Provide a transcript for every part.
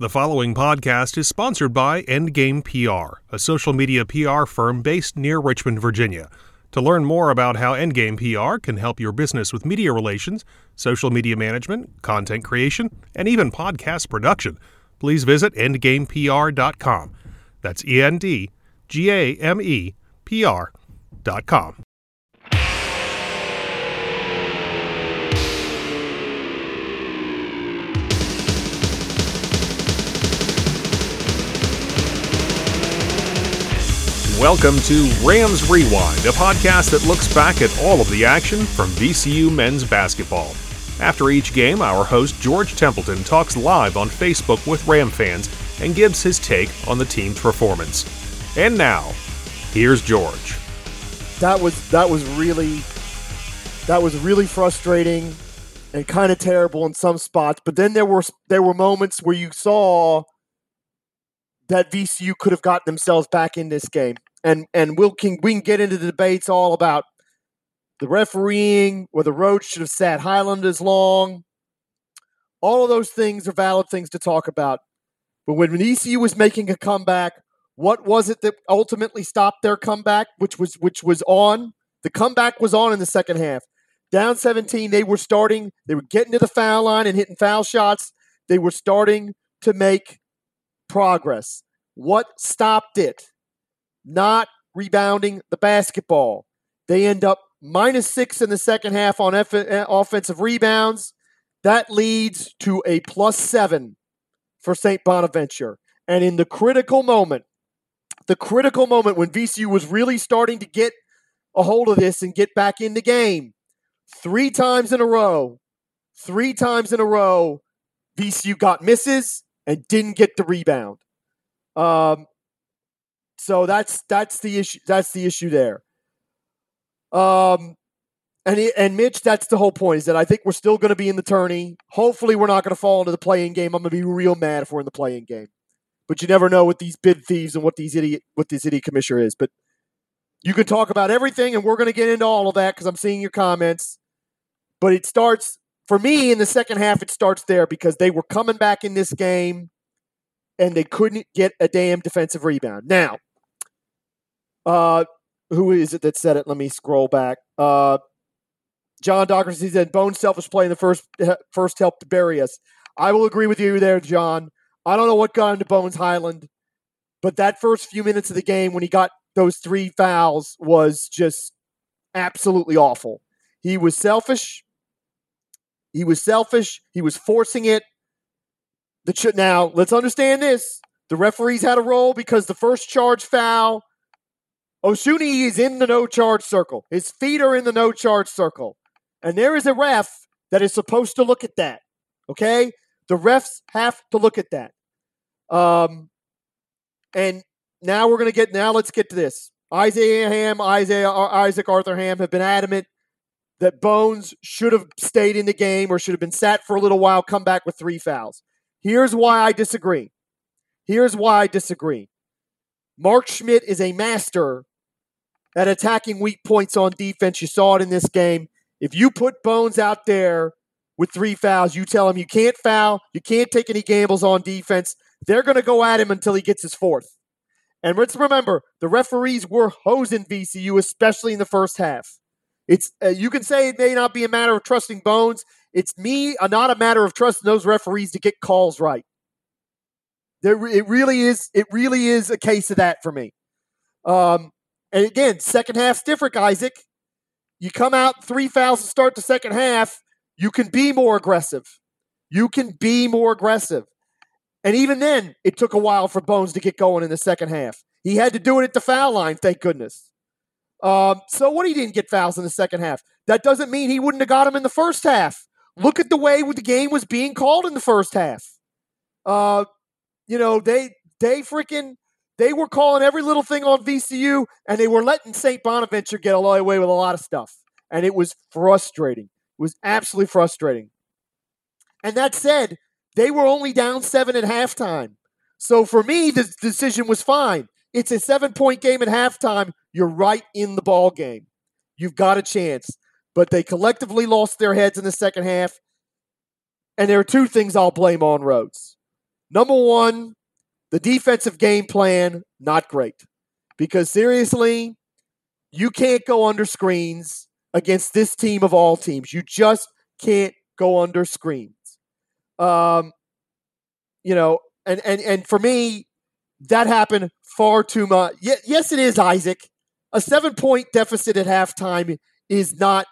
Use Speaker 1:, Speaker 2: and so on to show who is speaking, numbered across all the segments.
Speaker 1: The following podcast is sponsored by Endgame PR, a social media PR firm based near Richmond, Virginia. To learn more about how Endgame PR can help your business with media relations, social media management, content creation, and even podcast production, please visit endgamepr.com. That's E N D G A M E P R.com. Welcome to Rams Rewind, a podcast that looks back at all of the action from VCU men's basketball. After each game, our host George Templeton talks live on Facebook with Ram fans and gives his take on the team's performance. And now, here's George.
Speaker 2: That was that was really that was really frustrating and kind of terrible in some spots. But then there were there were moments where you saw that VCU could have gotten themselves back in this game and and we'll can we can get into the debates all about the refereeing, or the road should have sat Hyland as long. All of those things are valid things to talk about. But when VCU was making a comeback, what was it that ultimately stopped their comeback? Which was which was on the comeback was on in the second half. Down 17, they were starting. They were getting to the foul line and hitting foul shots. They were starting to make progress. What stopped it? Not rebounding the basketball. They end up minus six in the second half on eh, offensive rebounds. That leads to a plus seven for St. Bonaventure. And in the critical moment, the critical moment when VCU was really starting to get a hold of this and get back in the game, three times in a row, three times in a row, VCU got misses and didn't get the rebound. Um, so that's that's the issue. That's the issue there. Um, and he, and Mitch, that's the whole point. Is that I think we're still going to be in the tourney. Hopefully, we're not going to fall into the play-in game. I'm going to be real mad if we're in the play-in game. But you never know with these bid thieves and what these idiot what this idiot commissioner is. But you can talk about everything, and we're going to get into all of that because I'm seeing your comments. But it starts for me in the second half. It starts there because they were coming back in this game, and they couldn't get a damn defensive rebound. Now uh, who is it that said it? Let me scroll back. Uh, John Dockers, he said, Bone selfish play in the first first helped to bury us. I will agree with you there, John. I don't know what got into Bones Hyland, but that first few minutes of the game when he got those three fouls was just absolutely awful. He was selfish. He was selfish. He was forcing it. The ch- now let's understand this: the referees had a role because the first charge foul Osunniyi is in the no charge circle. His feet are in the no charge circle. And there is a ref that is supposed to look at that. Okay? The refs have to look at that. Um, and now we're going to get, now let's get to this. Isaiah Ham, Isaiah, uh, Isaac Arthur Ham have been adamant that Bones should have stayed in the game or should have been sat for a little while, come back with three fouls. Here's why I disagree. Here's why I disagree. Mark Schmidt is a master at attacking weak points on defense. You saw it in this game. If you put Bones out there with three fouls, you tell him you can't foul, you can't take any gambles on defense. They're going to go at him until he gets his fourth. And let's remember, the referees were hosing VCU, especially in the first half. It's uh, you can say it may not be a matter of trusting Bones. It's me, uh, not a matter of trusting those referees to get calls right. There, it really is. It really is a case of that for me. Um, and again, second half's different, Isaac. You come out three fouls to start the second half, you can be more aggressive. You can be more aggressive. And even then, it took a while for Bones to get going in the second half. He had to do it at the foul line, thank goodness. Um, so what he didn't get fouls in the second half. That doesn't mean he wouldn't have got him in the first half. Look at the way the game was being called in the first half. Uh, you know, they they freaking they were calling every little thing on VCU, and they were letting St. Bonaventure get away with a lot of stuff. And it was frustrating. It was absolutely frustrating. And that said, they were only down seven at halftime. So for me, the decision was fine. It's a seven point game at halftime. You're right in the ball game. You've got a chance. But they collectively lost their heads in the second half. And there are two things I'll blame on Rhodes. Number one, the defensive game plan, not great. Because seriously, you can't go under screens against this team of all teams. You just can't go under screens. Um, you know, and and and for me, that happened far too much. yes, it is Isaac. A seven point deficit at halftime is not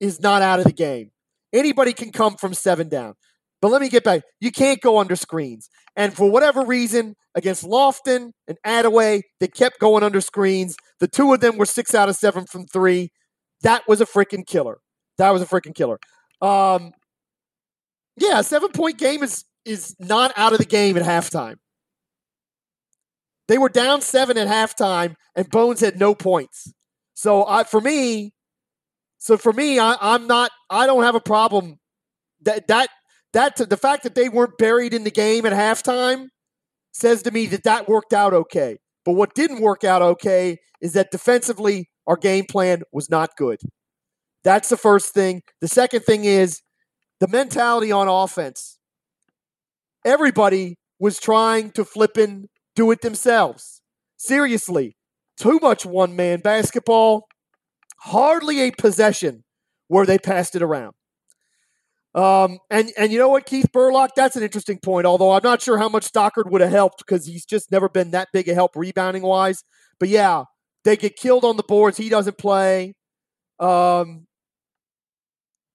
Speaker 2: is not out of the game. Anybody can come from seven down. But let me get back. You can't go under screens. And for whatever reason, against Lofton and Adaway, they kept going under screens. The two of them were six out of seven from three. That was a freaking killer. That was a freaking killer. Um, yeah, a seven point game is is not out of the game at halftime. They were down seven at halftime, and Bones had no points. So I, for me, so for me, I, I'm not. I don't have a problem. That that that the fact that they weren't buried in the game at halftime says to me that that worked out okay. But what didn't work out okay is that defensively our game plan was not good. That's the first thing. The second thing is the mentality on offense. Everybody was trying to flip and do it themselves. Seriously, too much one man basketball, hardly a possession where they passed it around. Um, and and you know what, Keith Burlock, that's an interesting point. Although I'm not sure how much Stockard would have helped because he's just never been that big a help rebounding wise. But yeah, they get killed on the boards. He doesn't play. Um,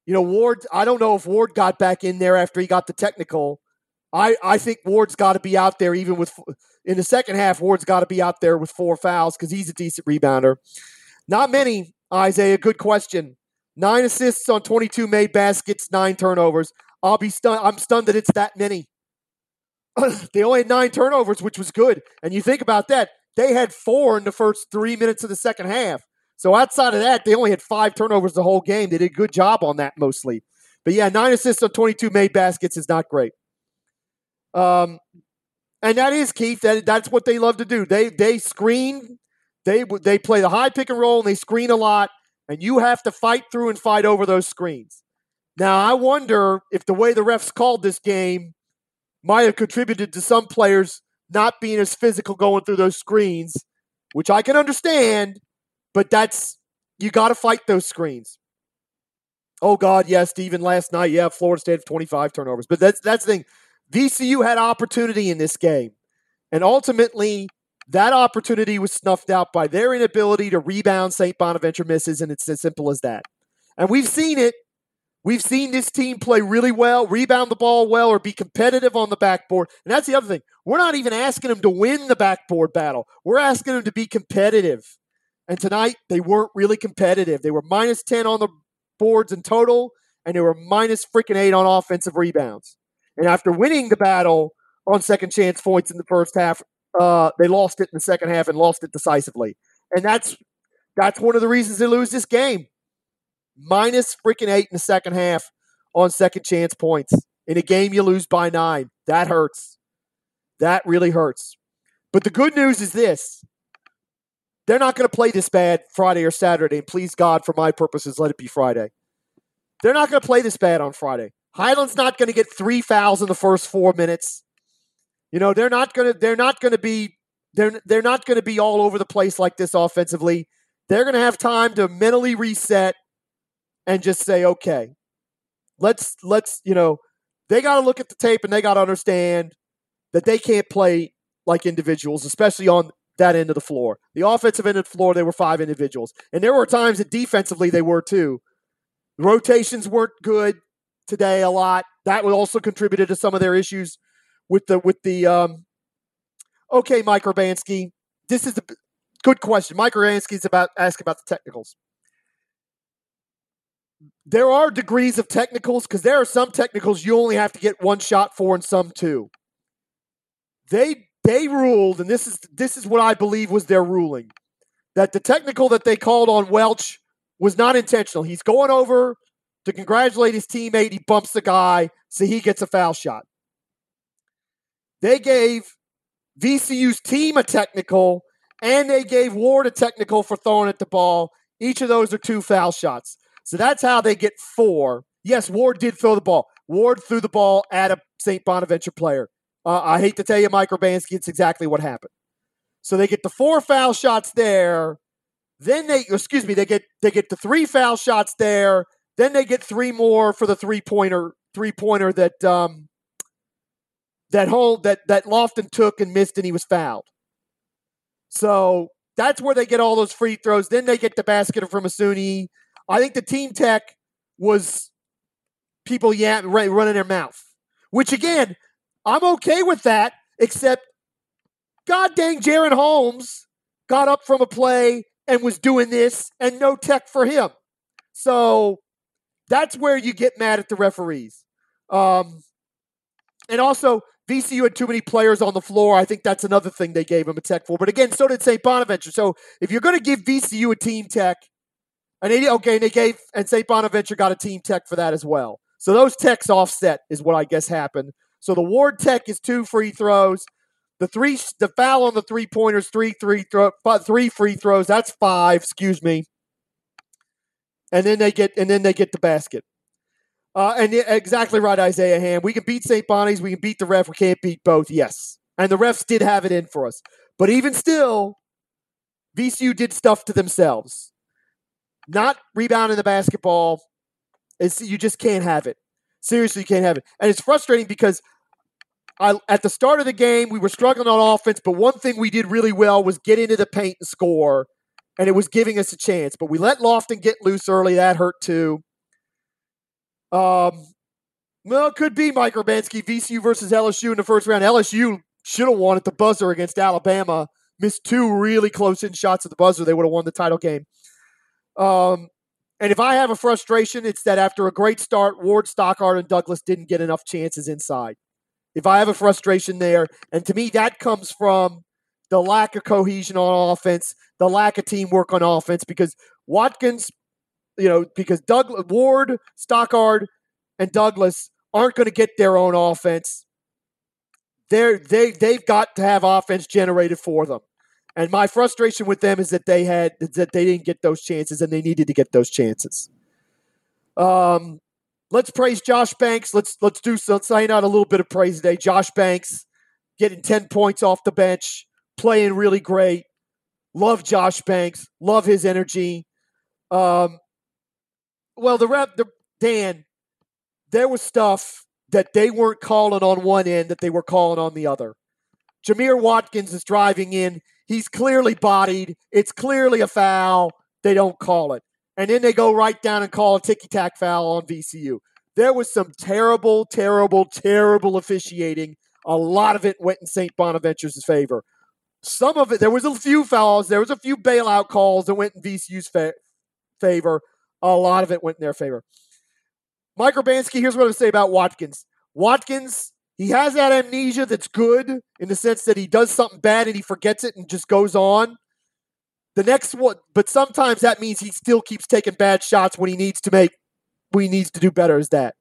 Speaker 2: you know, Ward. I don't know if Ward got back in there after he got the technical. I I think Ward's got to be out there even with in the second half. Ward's got to be out there with four fouls because he's a decent rebounder. Not many, Isaiah. Good question. Nine assists on 22 made baskets, nine turnovers. I'll be stunned. I'm stunned that it's that many. they only had nine turnovers, which was good. And you think about that, they had four in the first three minutes of the second half. So outside of that, they only had five turnovers the whole game. They did a good job on that mostly. But yeah, nine assists on 22 made baskets is not great. Um, and that is Keith. That that's what they love to do. They they screen. They they play the high pick and roll and they screen a lot and you have to fight through and fight over those screens. Now, I wonder if the way the refs called this game might have contributed to some players not being as physical going through those screens, which I can understand, but that's you got to fight those screens. Oh God, yes, Steven. Last night, yeah, Florida State have 25 turnovers, but that's that's the thing. VCU had opportunity in this game, and ultimately that opportunity was snuffed out by their inability to rebound St. Bonaventure misses, and it's as simple as that. And we've seen it. We've seen this team play really well, rebound the ball well, or be competitive on the backboard. And that's the other thing. We're not even asking them to win the backboard battle. We're asking them to be competitive. And tonight, they weren't really competitive. They were minus 10 on the boards in total, and they were minus freaking eight on offensive rebounds. And after winning the battle on second chance points in the first half, uh, they lost it in the second half and lost it decisively. And that's that's one of the reasons they lose this game. Minus freaking eight in the second half on second chance points. In a game you lose by nine. That hurts. That really hurts. But the good news is this. They're not going to play this bad Friday or Saturday. And please God, for my purposes, let it be Friday. They're not going to play this bad on Friday. Hyland's not going to get three fouls in the first four minutes. You know, they're not to they're not to be they're they're not to be all over the place like this offensively. They're to have time to mentally reset and just say, "Okay, let's let's, you know, they got to look at the tape and they got to understand that they can't play like individuals, especially on that end of the floor. The offensive end of the floor, they were five individuals. And there were times that defensively they were too. Rotations weren't good today a lot. That also contributed to some of their issues with the with the um okay mike urbanski this is a good question. Mike urbanski's about asking about the technicals. There are degrees of technicals because there are some technicals you only have to get one shot for and some two. They they ruled and this is this is what i believe was their ruling that the technical that they called on welch was not intentional. He's going over to congratulate his teammate. He bumps the guy so he gets a foul shot they gave VCU's team a technical and they gave Ward a technical for throwing at the ball. Each of those are two foul shots. So that's how they get four. Yes, Ward did throw the ball. Ward threw the ball at a St. Bonaventure player. Uh, I hate to tell you, Mike Urbanski, it's exactly what happened. So they get the four foul shots there. Then they, excuse me, they get they get the three foul shots there. Then they get three more for the three pointer three pointer that um, that whole that that Lofton took and missed, and he was fouled. So that's where they get all those free throws. Then they get the basket from Masuni. I think the team tech was people yeah running their mouth, which again I'm okay with that, except God dang Jaren Holmes got up from a play and was doing this and no tech for him. So that's where you get mad at the referees. Um, and also, VCU had too many players on the floor. I think that's another thing they gave him a tech for. But again, so did St. Bonaventure. So if you're going to give VCU a team tech, and they, okay, they gave, and St. Bonaventure got a team tech for that as well. So those techs offset is what I guess happened. So the Ward tech is two free throws. The three, the foul on the three pointers, three three throw, three free throws. That's five. Excuse me. And then they get, and then they get the basket. Uh, and exactly right, Isaiah Ham. We can beat St. Bonnie's. We can beat the ref. We can't beat both. Yes, and the refs did have it in for us. But even still, VCU did stuff to themselves. Not rebounding the basketball. It's, you just can't have it. Seriously, you can't have it. And it's frustrating because I, at the start of the game, we were struggling on offense, but one thing we did really well was get into the paint and score, and it was giving us a chance. But we let Lofton get loose early. That hurt too. Um, well, it could be Mike Urbanski, VCU versus LSU in the first round. LSU should have won at the buzzer against Alabama. Missed two really close in shots at the buzzer. They would have won the title game. Um, and if I have a frustration, it's that after a great start, Ward, Stockard, and Douglas didn't get enough chances inside if I have a frustration there. And to me, that comes from the lack of cohesion on offense, the lack of teamwork on offense, because Watkins, you know, because Doug Ward, Stockard, and Douglas aren't going to get their own offense. They're, they they've got to have offense generated for them. And my frustration with them is that they had that they didn't get those chances and they needed to get those chances. Um, let's praise Josh Banks. Let's let's do so. Let's sign out a little bit of praise today. Josh Banks getting 10 points off the bench, playing really great. Love Josh Banks. Love his energy. Um, well, the rep, the Dan, there was stuff that they weren't calling on one end that they were calling on the other. Jamir Watkins is driving in. He's clearly bodied. It's clearly a foul. They don't call it and then they go right down and call a ticky tack foul on VCU. There was some terrible, terrible, terrible officiating. A lot of it went in St. Bonaventure's favor. Some of it, there was a few fouls, there was a few bailout calls that went in VCU's fa- favor. A lot of it went in their favor. Mike Urbanski, here's what I say about Watkins. Watkins, he has that amnesia that's good in the sense that he does something bad and he forgets it and just goes on. The next one, but sometimes that means he still keeps taking bad shots when he needs to make, when he needs to do better. Is that?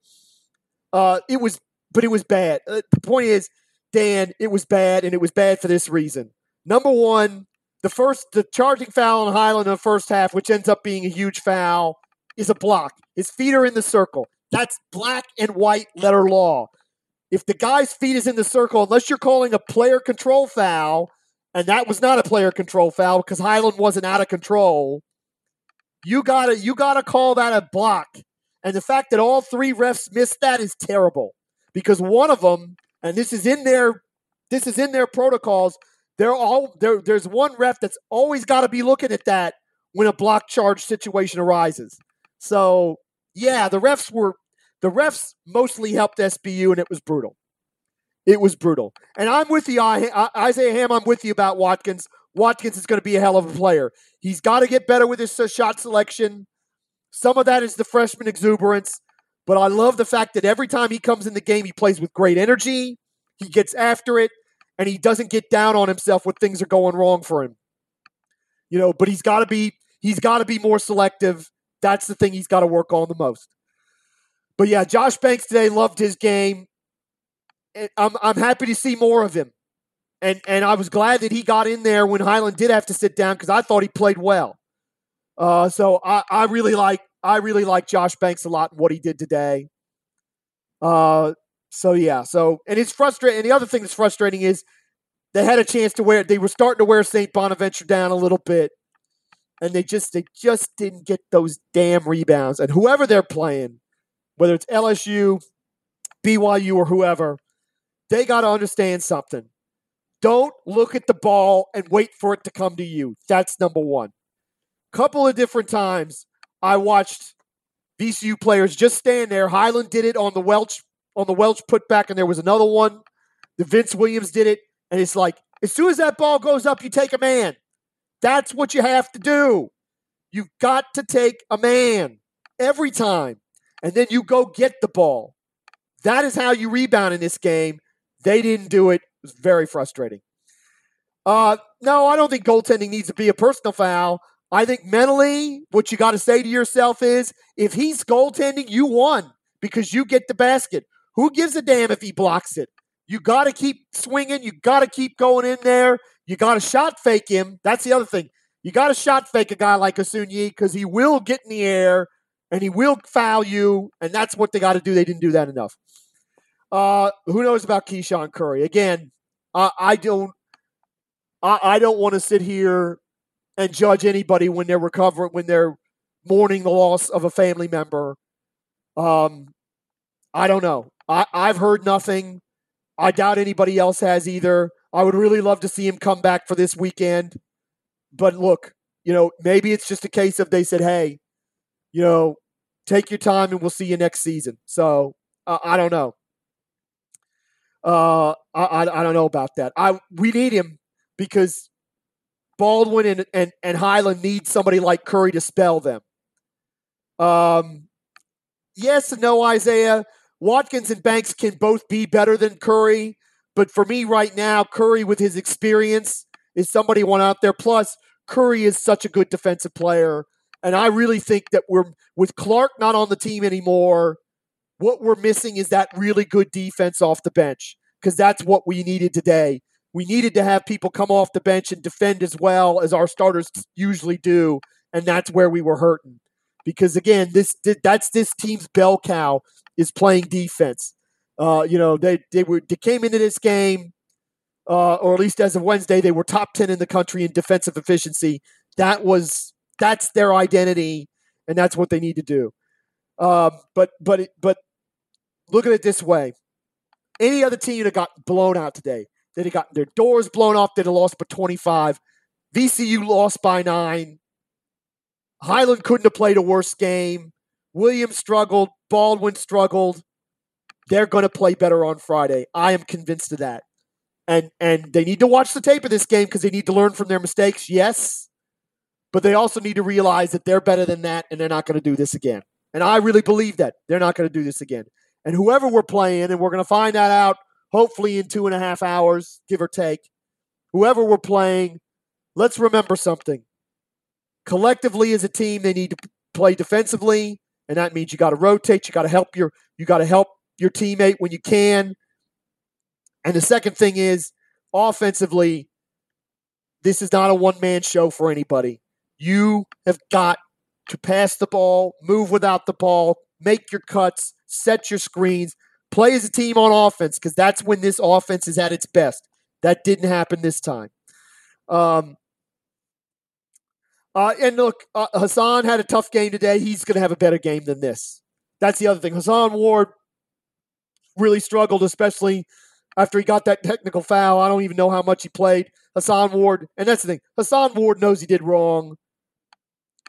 Speaker 2: Uh, it was, but it was bad. Uh, the point is, Dan, it was bad, and it was bad for this reason. Number one, the first, the charging foul on Hyland in the first half, which ends up being a huge foul, is a block. His feet are in the circle. That's black and white letter law. If the guy's feet is in the circle, unless you're calling a player control foul, and that was not a player control foul because Hyland wasn't out of control. You gotta you gotta call that a block. And the fact that all three refs missed that is terrible because one of them, and this is in their this is in their protocols. They're all there. There's one ref that's always got to be looking at that when a block charge situation arises. So yeah, the refs were the refs mostly helped SBU, and it was brutal. It was brutal. And I'm with you, Isaiah Ham. I'm with you about Watkins. Watkins is going to be a hell of a player. He's got to get better with his uh, shot selection. Some of that is the freshman exuberance, but I love the fact that every time he comes in the game, he plays with great energy. He gets after it, and he doesn't get down on himself when things are going wrong for him. You know, but he's got to be he's got to be more selective. That's the thing he's got to work on the most. But yeah, Josh Banks today loved his game. I'm I'm happy to see more of him, and and I was glad that he got in there when Hyland did have to sit down because I thought he played well. Uh, so I I really like I really like Josh Banks a lot and what he did today. Uh, so yeah, so and it's frustrating. And the other thing that's frustrating is they had a chance to wear. They were starting to wear St. Bonaventure down a little bit, and they just they just didn't get those damn rebounds. And whoever they're playing, whether it's LSU, BYU, or whoever, they got to understand something. Don't look at the ball and wait for it to come to you. That's number one. Couple of different times I watched VCU players just stand there. Hyland did it on the Welch on the Welch putback, and there was another one. The Vince Williams did it, and it's like as soon as that ball goes up, you take a man. That's what you have to do. You've got to take a man every time, and then you go get the ball. That is how you rebound in this game. They didn't do it. It was very frustrating. Uh, no, I don't think goaltending needs to be a personal foul. I think mentally, what you got to say to yourself is if he's goaltending, you won because you get the basket. Who gives a damn if he blocks it? You got to keep swinging. You got to keep going in there. You got to shot fake him. That's the other thing. You got to shot fake a guy like Osunniyi because he will get in the air and he will foul you. And that's what they got to do. They didn't do that enough. Uh, who knows about Keyshawn Curry? Again, uh, I don't. I, I don't want to sit here and judge anybody when they're recovering, when they're mourning the loss of a family member. Um, I don't know. I, I've heard nothing. I doubt anybody else has either. I would really love to see him come back for this weekend. But look, you know, maybe it's just a case of they said, hey, you know, take your time and we'll see you next season. So uh, I don't know. Uh, I, I, I don't know about that. I we need him because Baldwin and, and, and Hyland need somebody like Curry to spell them. Um, yes and no, Isaiah. Watkins and Banks can both be better than Curry, but for me right now, Curry with his experience is somebody one out there. Plus, Curry is such a good defensive player, and I really think that we're with Clark not on the team anymore. What we're missing is that really good defense off the bench because that's what we needed today. We needed to have people come off the bench and defend as well as our starters usually do, and that's where we were hurting. Because again, this that's this team's bell cow is playing defense. Uh, you know, they they were they came into this game, uh, or at least as of Wednesday, they were top ten in the country in defensive efficiency. That was that's their identity, and that's what they need to do. Um, but but but look at it this way: any other team that got blown out today, they'd have gotten their doors blown off, they'd have lost by twenty five. VCU lost by nine. Hyland couldn't have played a worse game. Williams struggled. Baldwin struggled. They're going to play better on Friday. I am convinced of that. And and they need to watch the tape of this game because they need to learn from their mistakes. Yes, but they also need to realize that they're better than that, and they're not going to do this again. And I really believe that they're not going to do this again. And whoever we're playing, and we're going to find that out hopefully in two and a half hours, give or take. Whoever we're playing, let's remember something. Collectively as a team, they need to play defensively and that means you got to rotate. You got to help your you got to help your teammate when you can. And the second thing is offensively, this is not a one man show for anybody. You have got to pass the ball, move without the ball, make your cuts, set your screens, play as a team on offense because that's when this offense is at its best. That didn't happen this time. Um, uh, and look, uh, Hason had a tough game today. He's going to have a better game than this. That's the other thing. Hason Ward really struggled, especially after he got that technical foul. I don't even know how much he played. Hason Ward, and that's the thing. Hason Ward knows he did wrong.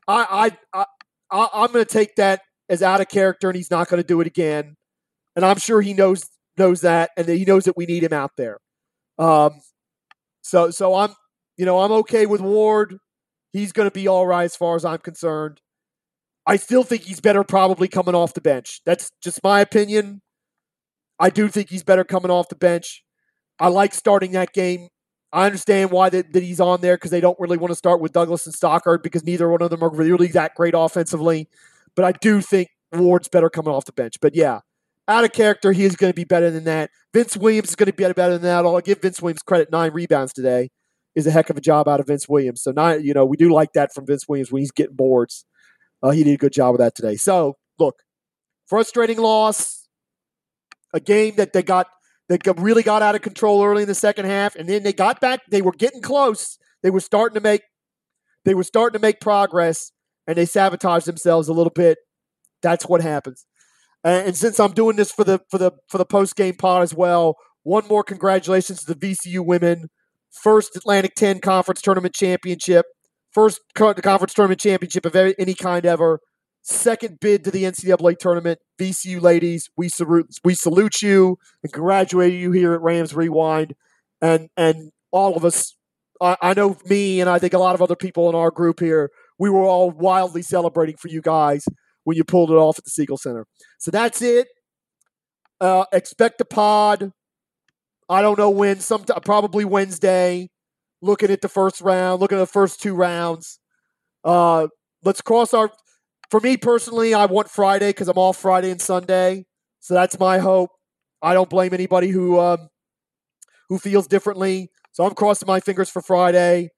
Speaker 2: I, I, I, I'm going to take that as out of character, and he's not going to do it again. And I'm sure he knows knows that, and that he knows that we need him out there. Um, so, so I'm, you know, I'm okay with Ward. He's going to be all right as far as I'm concerned. I still think he's better probably coming off the bench. That's just my opinion. I do think he's better coming off the bench. I like starting that game. I understand why that, that he's on there because they don't really want to start with Douglas and Stockard because neither one of them are really that great offensively. But I do think Ward's better coming off the bench. But yeah, out of character, he is going to be better than that. Vince Williams is going to be better than that. I'll give Vince Williams credit nine rebounds today is a heck of a job out of Vince Williams. So not you know we do like that from Vince Williams when he's getting boards. Uh, he did a good job of that today. So look, frustrating loss. A game that they got that really got out of control early in the second half, and then they got back. They were getting close. They were starting to make they were starting to make progress, and they sabotaged themselves a little bit. That's what happens. And, since I'm doing this for the for the for the post game pod as well, one more congratulations to the VCU women, first Atlantic 10 Conference Tournament Championship, first conference tournament championship of any kind ever second bid to the NCAA tournament. VCU ladies, we salute we salute you and congratulate you here at Rams Rewind, and and all of us. I, I know me and I think a lot of other people in our group here. We were all wildly celebrating for you guys when you pulled it off at the Siegel Center. So that's it. Uh, expect a pod. I don't know when. Some probably Wednesday. Looking at the first round. Looking at the first two rounds. Uh, let's cross our for me personally, I want Friday because I'm off Friday and Sunday. So that's my hope. I don't blame anybody who um, who feels differently. So I'm crossing my fingers for Friday.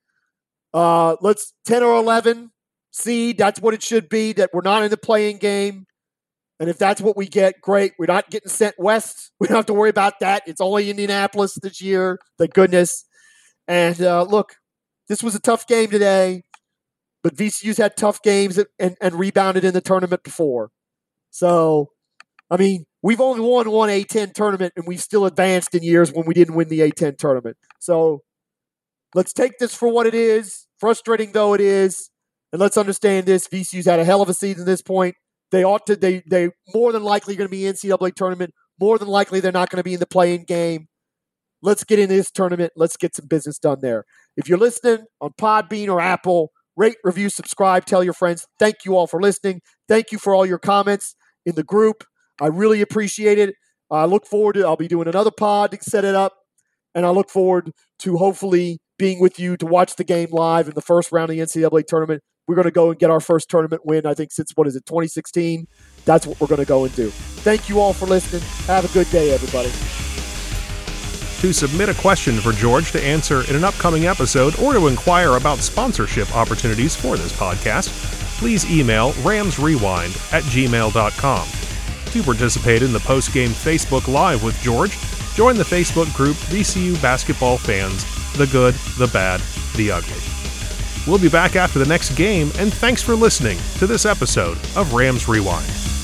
Speaker 2: Uh, let's 10 or 11 seed. That's what it should be. That we're not in the play-in game. And if that's what we get, great. We're not getting sent west. We don't have to worry about that. It's only Indianapolis this year. Thank goodness. And uh, look, this was a tough game today. But VCU's had tough games and, and, rebounded in the tournament before. So, I mean, we've only won one A10 tournament and we've still advanced in years when we didn't win the A10 tournament. So, let's take this for what it is, frustrating though it is, and let's understand this. VCU's had a hell of a season at this point. They ought to, they, they more than likely going to be NCAA tournament. More than likely, they're not going to be in the play-in game. Let's get into this tournament. Let's get some business done there. If you're listening on Podbean or Apple, rate, review, subscribe, tell your friends. Thank you all for listening. Thank you for all your comments in the group. I really appreciate it. I look forward to I'll be doing another pod to set it up, and I look forward to hopefully being with you to watch the game live in the first round of the NCAA tournament. We're going to go and get our first tournament win. I think since what is it, 2016? That's what we're going to go and do. Thank you all for listening. Have a good day, everybody.
Speaker 1: To submit a question for George to answer in an upcoming episode or to inquire about sponsorship opportunities for this podcast, please email ramsrewind at gmail.com. To participate in the post-game Facebook Live with George, join the Facebook group VCU Basketball Fans The Good, the Bad, the Ugly. We'll be back after the next game, and thanks for listening to this episode of Rams Rewind.